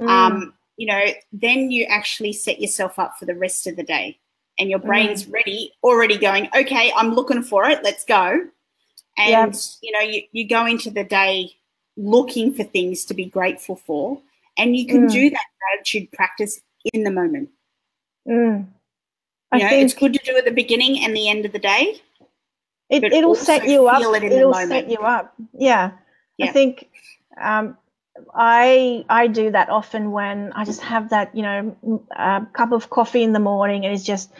S1: Mm.
S2: Um, you know, then you actually set yourself up for the rest of the day and your brain's ready, already going, okay, I'm looking for it, let's go. And,
S1: Yeah.
S2: you know, you, you go into the day looking for things to be grateful for, and you can
S1: Mm.
S2: do that gratitude practice in the moment.
S1: Mm. I
S2: You know,
S1: think
S2: it's good to do at the beginning and the end of the day.
S1: It, it'll set you up.
S2: it
S1: it'll set you up. Yeah.
S2: Yeah.
S1: I think um, I I do that often when I just have that you know uh, cup of coffee in the morning and it's just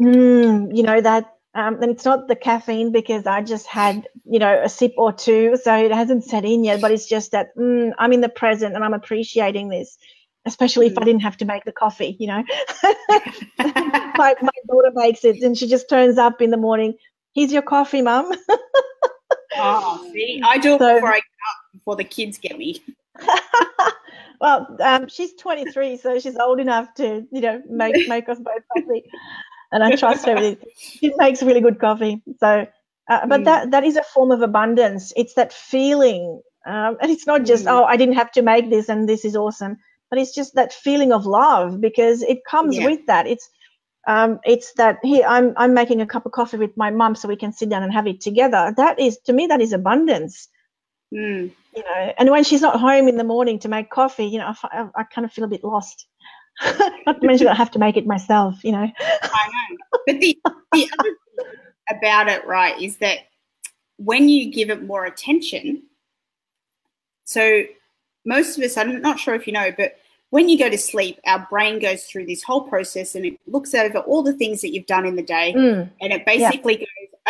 S1: mm, you know that um, and it's not the caffeine because I just had you know a sip or two so it hasn't set in yet but it's just that mm, I'm in the present and I'm appreciating this especially if I
S2: Mm.
S1: didn't have to make the coffee you know my, my daughter makes it and she just turns up in the morning here's your coffee mum
S2: Oh, see, I do it
S1: So-
S2: before I get up, before the kids get me.
S1: well, um, she's 23, so she's old enough to, you know, make make us both coffee, and I trust her. with it. She makes really good coffee. So, uh, but
S2: Mm.
S1: that that is a form of abundance. It's that feeling, um, and it's not just
S2: Mm.
S1: oh, I didn't have to make this, and this is awesome. But it's just that feeling of love because it comes
S2: Yeah.
S1: with that. It's um, it's that here I'm I'm making a cup of coffee with my mum, so we can sit down and have it together. That is to me that is abundance
S2: Mm.
S1: you know and when she's not home in the morning to make coffee you know i, I, I kind of feel a bit lost not to mention i have to make it myself you know
S2: I know. But the, the other thing about it, right, is that when you give it more attention, so most of us, I'm not sure if you know, but when you go to sleep, our brain goes through this whole process and it looks over all the things that you've done in the day
S1: Mm,
S2: and it basically goes,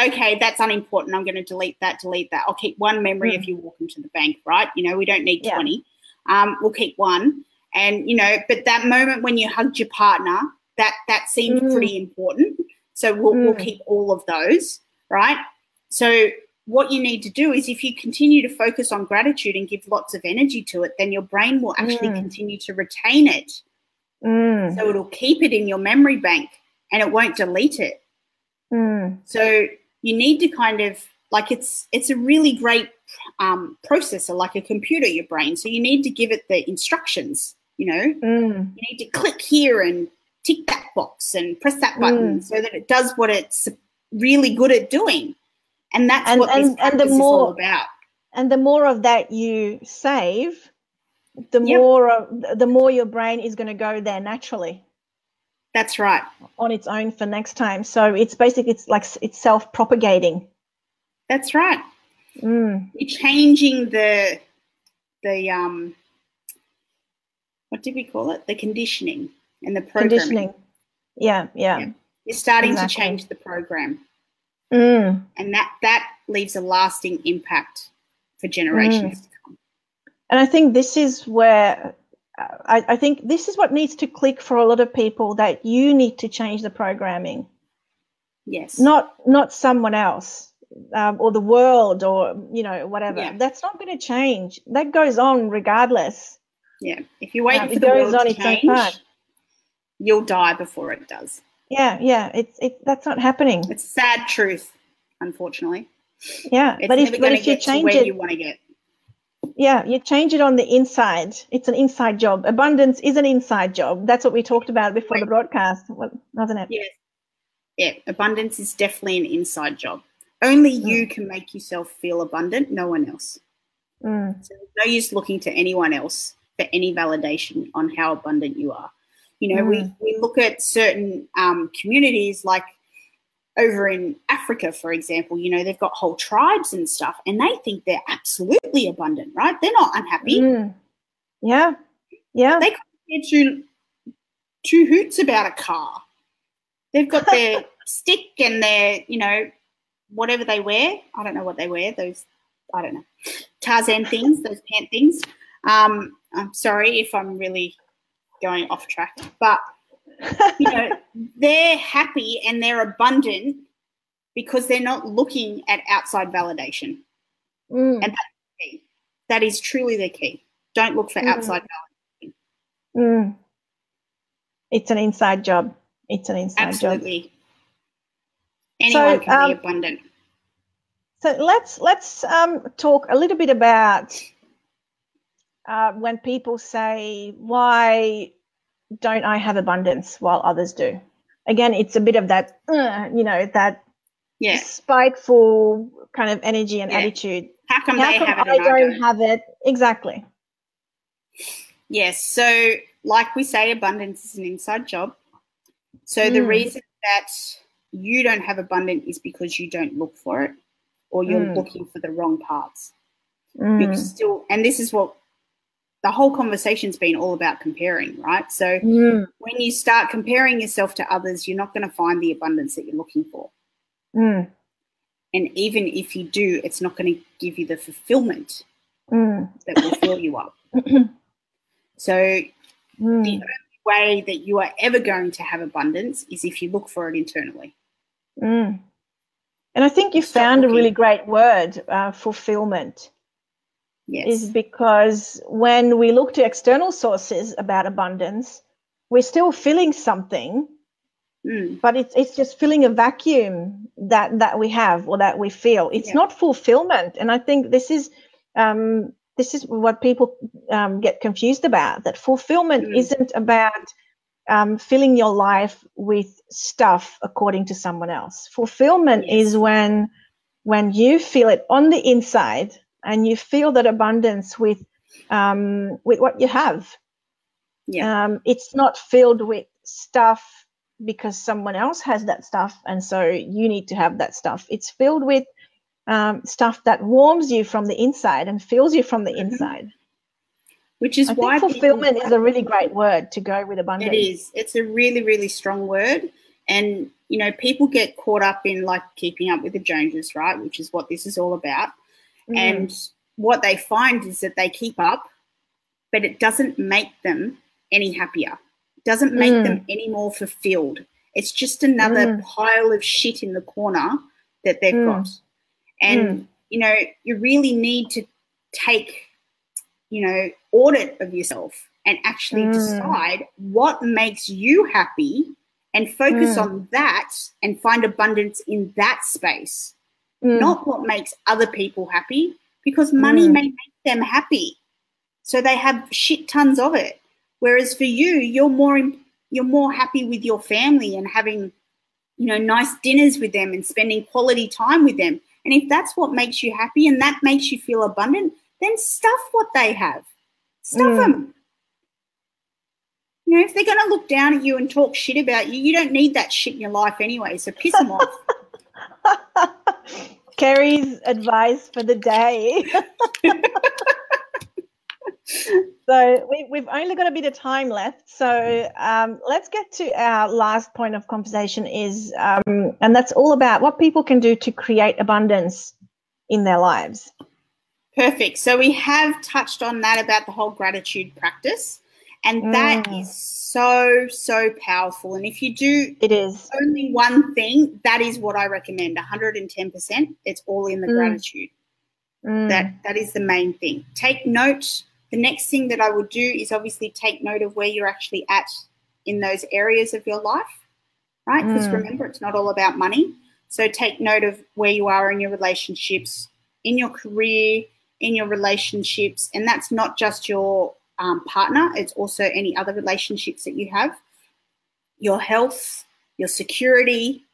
S2: okay, that's unimportant. I'm going to delete that, delete that. I'll keep one memory if you walk into the bank, right? You know, we don't need
S1: Yeah.
S2: 20. Um, we'll keep one. And, you know, but that moment when you hugged your partner, that that seemed
S1: Mm.
S2: pretty important. So we'll, we'll
S1: Mm.
S2: keep all of those, right? So what you need to do is if you continue to focus on gratitude and give lots of energy to it, then your brain will actually
S1: Mm.
S2: continue to retain it.
S1: mm,
S2: So it'll keep it in your memory bank and it won't delete it.
S1: mm,
S2: So you need to kind of like it's it's a really great um, processor, like a computer, your brain. So you need to give it the instructions. You know,
S1: mm,
S2: you need to click here and tick that box and press that button
S1: Mm.
S2: so that it does what it's really good at doing. And that's
S1: And-
S2: what this
S1: and- and the
S2: practice is all about.
S1: and the more of that you save the
S2: Yep.
S1: more of, the more your brain is going to go there naturally
S2: That's right.
S1: on its own for next time so it's basically it's like it's self-propagating
S2: That's right.
S1: mm,
S2: You're changing the the um what did we call it? The conditioning and the programming.
S1: conditioning yeah yeah,
S2: Yeah. You're starting
S1: Exactly.
S2: to change the program.
S1: Mm.
S2: and that that leaves a lasting impact for generations to come.
S1: And I think this is where I, I think this is what needs to click for a lot of people that you need to change the programming,
S2: Yes.
S1: not not someone else um, or the world or you know whatever.
S2: Yeah.
S1: That's not going to change. That goes on regardless.
S2: yeah. If you wait
S1: Um,
S2: for
S1: it
S2: the
S1: goes
S2: world
S1: on
S2: to change, you'll die before it does.
S1: Yeah, yeah. It's it. That's not happening.
S2: It's sad truth, unfortunately.
S1: Yeah,
S2: It's
S1: but if but if you change it,
S2: you want to get.
S1: Yeah, you change it on the inside. It's an inside job. Abundance is an inside job. That's what we talked about before the broadcast, wasn't it?
S2: Yes. Yeah. Abundance is definitely an inside job. Only
S1: Mm.
S2: you can make yourself feel abundant, no one else.
S1: Mm,
S2: So no use looking to anyone else for any validation on how abundant you are. You know,
S1: Mm.
S2: we, we look at certain um, communities like over in Africa, for example, you know, they've got whole tribes and stuff, and they think they're absolutely abundant, right? They're not unhappy.
S1: mm. Yeah, yeah.
S2: They care two, two hoots about a car. They've got their stick and their, you know, whatever they wear. I don't know what they wear. Those, I don't know, Tarzan things, those pant things. Um, I'm sorry if I'm really going off track, but you know, they're happy and they're abundant because they're not looking at outside validation.
S1: Mm,
S2: And that's key. That is truly the key. Don't look for
S1: Mm.
S2: outside
S1: mm. It's an inside job. It's an inside job.
S2: Absolutely. Anyone can
S1: um,
S2: be abundant.
S1: So let's let's um, talk a little bit about uh, when people say, "Why don't I have abundance while others do?" Again, it's a bit of that, uh, you know, that
S2: Yeah.
S1: spiteful kind of energy and
S2: Yeah.
S1: attitude.
S2: How come
S1: How
S2: they
S1: come
S2: have it
S1: I don't
S2: don't?
S1: have it? Exactly.
S2: Yes. So, like we say, abundance is an inside job. So, the
S1: Mm.
S2: reason that you don't have abundance is because you don't look for it or you're
S1: Mm.
S2: looking for the wrong parts.
S1: Mm.
S2: You're still, and this is what the whole conversation's been all about comparing, right? So,
S1: Mm.
S2: when you start comparing yourself to others, you're not going to find the abundance that you're looking for.
S1: Mm.
S2: And even if you do, it's not going to give you the fulfillment
S1: Mm.
S2: that will fill you up. So,
S1: Mm.
S2: the only way that you are ever going to have abundance is if you look for it internally.
S1: Mm. And I think you
S2: Stop
S1: found a really great word, uh, fulfillment,
S2: Yes.
S1: is because when we look to external sources about abundance, we're still feeling something,
S2: Mm,
S1: but it's it's just filling a vacuum that that we have or that we feel. It's
S2: Yeah.
S1: not fulfillment, and I think this is um, this is what people um, get confused about. That fulfillment
S2: Mm.
S1: isn't about um, filling your life with stuff according to someone else. Fulfillment
S2: Yes.
S1: is when when you feel it on the inside and you feel that abundance with um, with what you have.
S2: yeah.
S1: Um, it's not filled with stuff because someone else has that stuff, and so you need to have that stuff. It's filled with um, stuff that warms you from the inside and fills you from the
S2: Mhm.
S1: inside.
S2: Which is
S1: I
S2: why
S1: think
S2: people-
S1: fulfillment is a really great word to go with abundance.
S2: It is. It's a really, really strong word. And, you know, people get caught up in like keeping up with the Joneses, right? Which is what this is all about.
S1: Mm.
S2: And what they find is that they keep up, but it doesn't make them any happier. It doesn't make
S1: Mm.
S2: them any more fulfilled. It's just another
S1: Mm.
S2: pile of shit in the corner that they've
S1: Mm.
S2: got. And, you know, you really need to take, you know, audit of yourself and actually
S1: Mm.
S2: decide what makes you happy and focus
S1: Mm.
S2: on that and find abundance in that space
S1: Mm.
S2: not what makes other people happy because money
S1: Mm.
S2: may make them happy so they have shit tons of it whereas for you you're more in, you're more happy with your family and having you know nice dinners with them and spending quality time with them and if that's what makes you happy and that makes you feel abundant then stuff what they have stuff
S1: Mm.
S2: them you know if they're going to look down at you and talk shit about you you don't need that shit in your life anyway so piss them off
S1: Kerry's advice for the day. so we, we've only got a bit of time left. So um, let's get to our last point of conversation is, um, and that's all about what people can do to create abundance in their lives.
S2: Perfect. So we have touched on that about the whole gratitude practice, and that
S1: Mm.
S2: is so, so powerful. And if you do
S1: It is.
S2: only one thing, that is what I recommend 110%. It's all in the
S1: Mm.
S2: gratitude.
S1: Mm,
S2: That That is the main thing. Take note. The next thing that I would do is obviously take note of where you're actually at in those areas of your life, right? Because
S1: Mm.
S2: remember, it's not all about money. So take note of where you are in your relationships, in your career, in your relationships. And that's not just your um, partner, it's also any other relationships that you have, your health, your security,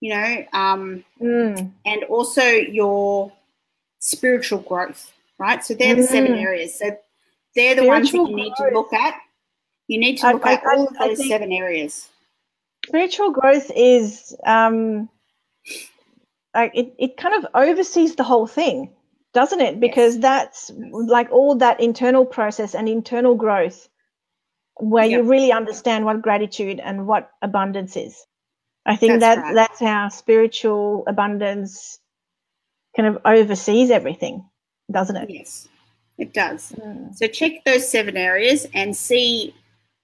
S2: you know, um,
S1: mm,
S2: and also your spiritual growth, right? So they're the seven
S1: Mm.
S2: areas. So they're the ones that you need to look at. You need to look
S1: I-
S2: at all of
S1: I- I
S2: those seven areas.
S1: spiritual growth is um, like it, it kind of oversees the whole thing doesn't it because that's like all that internal process and internal growth where you really understand what gratitude and what abundance is i think
S2: That's
S1: that
S2: right.
S1: that's how spiritual abundance kind of oversees everything doesn't it
S2: Yes, it does.
S1: Mm.
S2: So check those seven areas and see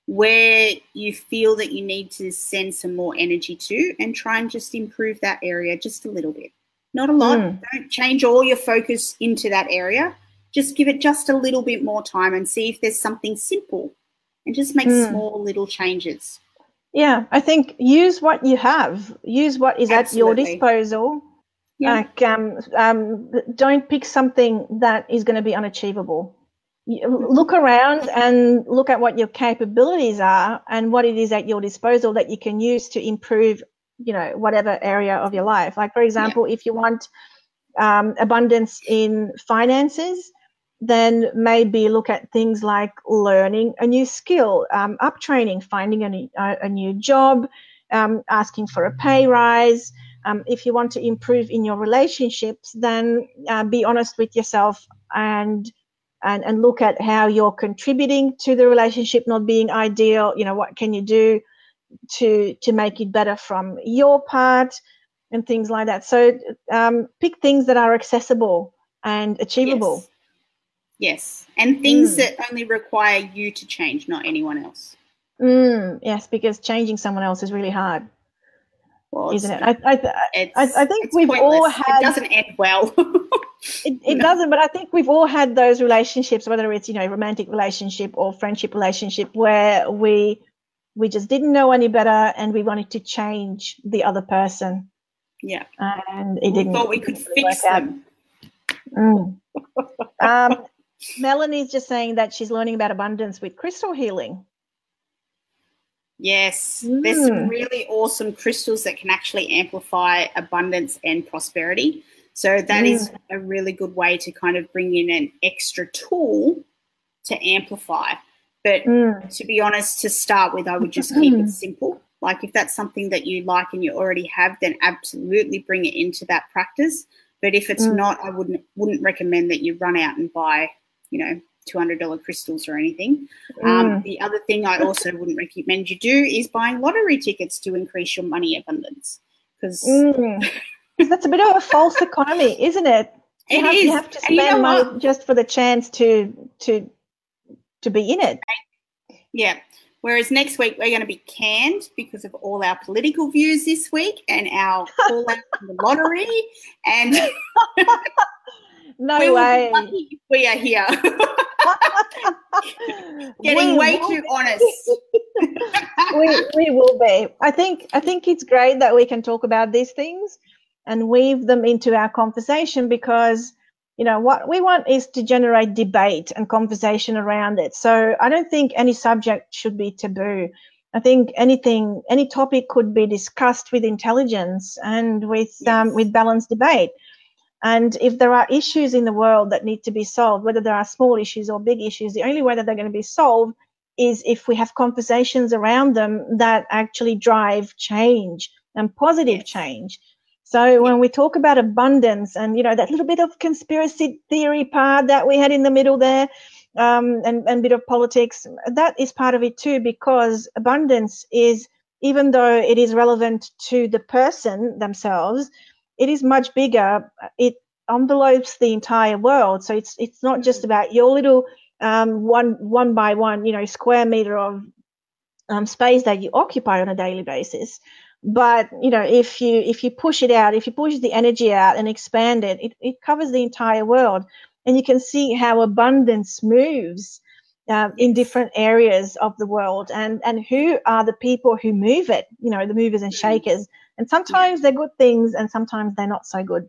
S2: where you feel that you need to send some more energy to and try and just improve that area just a little bit. Not a lot.
S1: Mm.
S2: Don't change all your focus into that area. Just give it just a little bit more time and see if there's something simple and just make
S1: Mm.
S2: small little changes.
S1: yeah i think use what you have use what is at your disposal Yeah. Like, um, um, don't pick something that is going to be unachievable. Look around and look at what your capabilities are and what it is at your disposal that you can use to improve, you know, whatever area of your life. Like, for example, yeah. if you want um, abundance in finances, then maybe look at things like learning a new skill, um, up training, finding a new, a new job, um, asking for a pay rise. Um, if you want to improve in your relationships, then uh, be honest with yourself and, and and look at how you're contributing to the relationship not being ideal. You know, what can you do to to make it better from your part and things like that. So um, pick things that are accessible and achievable.
S2: Yes. Yes, and things mm. that only require you to change, not anyone else.
S1: Mm, yes, because changing someone else is really hard, well, isn't it? I, I, I, I think we've
S2: pointless.
S1: all had.
S2: It doesn't end well.
S1: it it doesn't, but I think we've all had those relationships, whether it's you know romantic relationship or friendship relationship, where we we just didn't know any better and we wanted to change the other person.
S2: Yeah,
S1: and it didn't.
S2: We thought we could fix them.
S1: Mm. um, Melanie's just saying that she's learning about abundance with crystal healing.
S2: Yes, mm. there's some really awesome crystals that can actually amplify abundance and prosperity. So that mm. is a really good way to kind of bring in an extra tool to amplify. But mm. to be honest, to start with, I would just keep it simple. Like if that's something that you like and you already have, then absolutely bring it into that practice. But if it's mm. not, I wouldn't wouldn't recommend that you run out and buy you know, $200 crystals or anything. Um, mm. Um, the other thing I also wouldn't recommend you do is buying lottery tickets to increase your money abundance. Because
S1: mm. that's a bit of a false economy, isn't it? You,
S2: it
S1: have,
S2: is.
S1: you have to spend you know money just for the chance to to to be in it.
S2: Yeah. Whereas next week we're going to be canned because of all our political views this week and our call out from the lottery and
S1: No we way.
S2: we are here. Getting we way too honest.
S1: we, we will be. I think I think it's great that we can talk about these things and weave them into our conversation because you know what we want is to generate debate and conversation around it. So I don't think any subject should be taboo. I think anything, any topic could be discussed with intelligence and with yes. um, with balanced debate. And if there are issues in the world that need to be solved, whether there are small issues or big issues, the only way that they're going to be solved is if we have conversations around them that actually drive change and positive change. So when we talk about abundance and you know that little bit of conspiracy theory part that we had in the middle there, um, and and bit of politics, that is part of it too because abundance is even though it is relevant to the person themselves, it is much bigger. It envelopes the entire world. So it's it's not just mm-hmm. about your little um, one one by one, you know, square meter of um, space that you occupy on a daily basis. But you know, if you if you push it out, if you push the energy out and expand it, it, it covers the entire world, and you can see how abundance moves. Uh, in different areas of the world and and who are the people who move it you know the movers and mm-hmm. shakers and sometimes they're good things and sometimes they're not so good.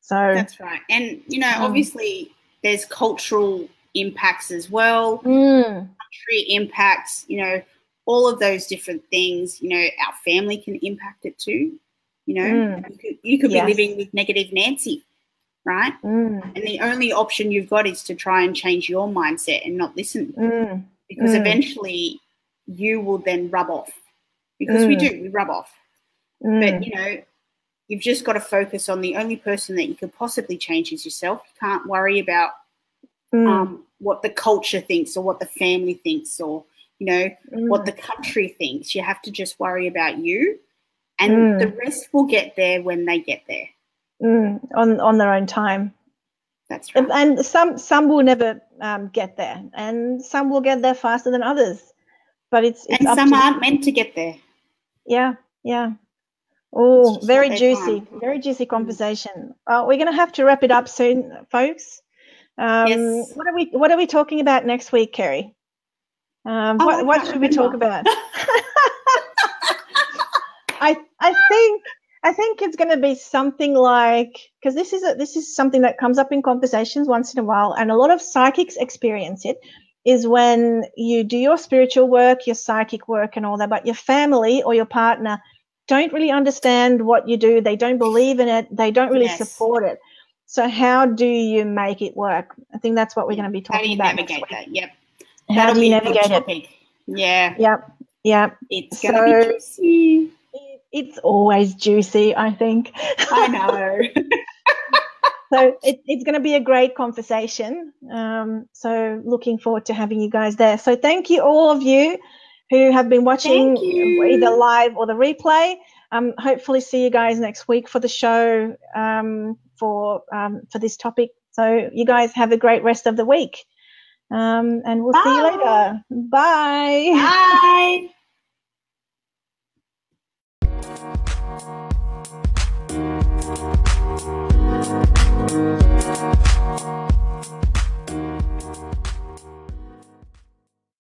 S1: So
S2: that's right. And, you know, um, obviously there's cultural impacts as well,
S1: mm.
S2: country impacts, you know, all of those different things. You know, our family can impact it too. You know, mm. you could, you could yes. be living with negative Nancy, right?
S1: Mm.
S2: And the only option you've got is to try and change your mindset and not listen.
S1: Mm.
S2: Because
S1: mm.
S2: eventually you will then rub off. Because we mm. do, we rub off. Mm. But you know, you've just got to focus on the only person that you could possibly change is yourself. You can't worry about um, what the culture thinks or what the family thinks or you know mm. what the country thinks. You have to just worry about you, and mm. the rest will get there when they get there
S1: mm. on on their own time.
S2: That's right.
S1: And some some will never um, get there, and some will get there faster than others. But it's, it's
S2: and some aren't meant to get there.
S1: Yeah, yeah. Oh, very juicy, very juicy conversation. Uh, we're going to have to wrap it up soon, folks. Um, yes. What are we What are we talking about next week, Kerry? Um, oh, what What should we talk about? I I think I think it's going to be something like because this is a, this is something that comes up in conversations once in a while, and a lot of psychics experience it. Is when you do your spiritual work, your psychic work, and all that, but your family or your partner don't really understand what you do. They don't believe in it. They don't really yes. support it. So how do you make it work? I think that's what we're going to be talking about.
S2: How do you navigate that? Yep.
S1: How That'll do you navigate it?
S2: Yeah.
S1: Yep. Yep.
S2: It's going to so, be juicy
S1: it's always juicy, I think.
S2: I know.
S1: so it, it's going to be a great conversation. Um, so looking forward to having you guys there. So thank you all of you who have been watching either live or the replay. Um, hopefully see you guys next week for the show um, for um, for this topic. So you guys have a great rest of the week. Um, and we'll Bye. see you later. Bye.
S2: Bye. You.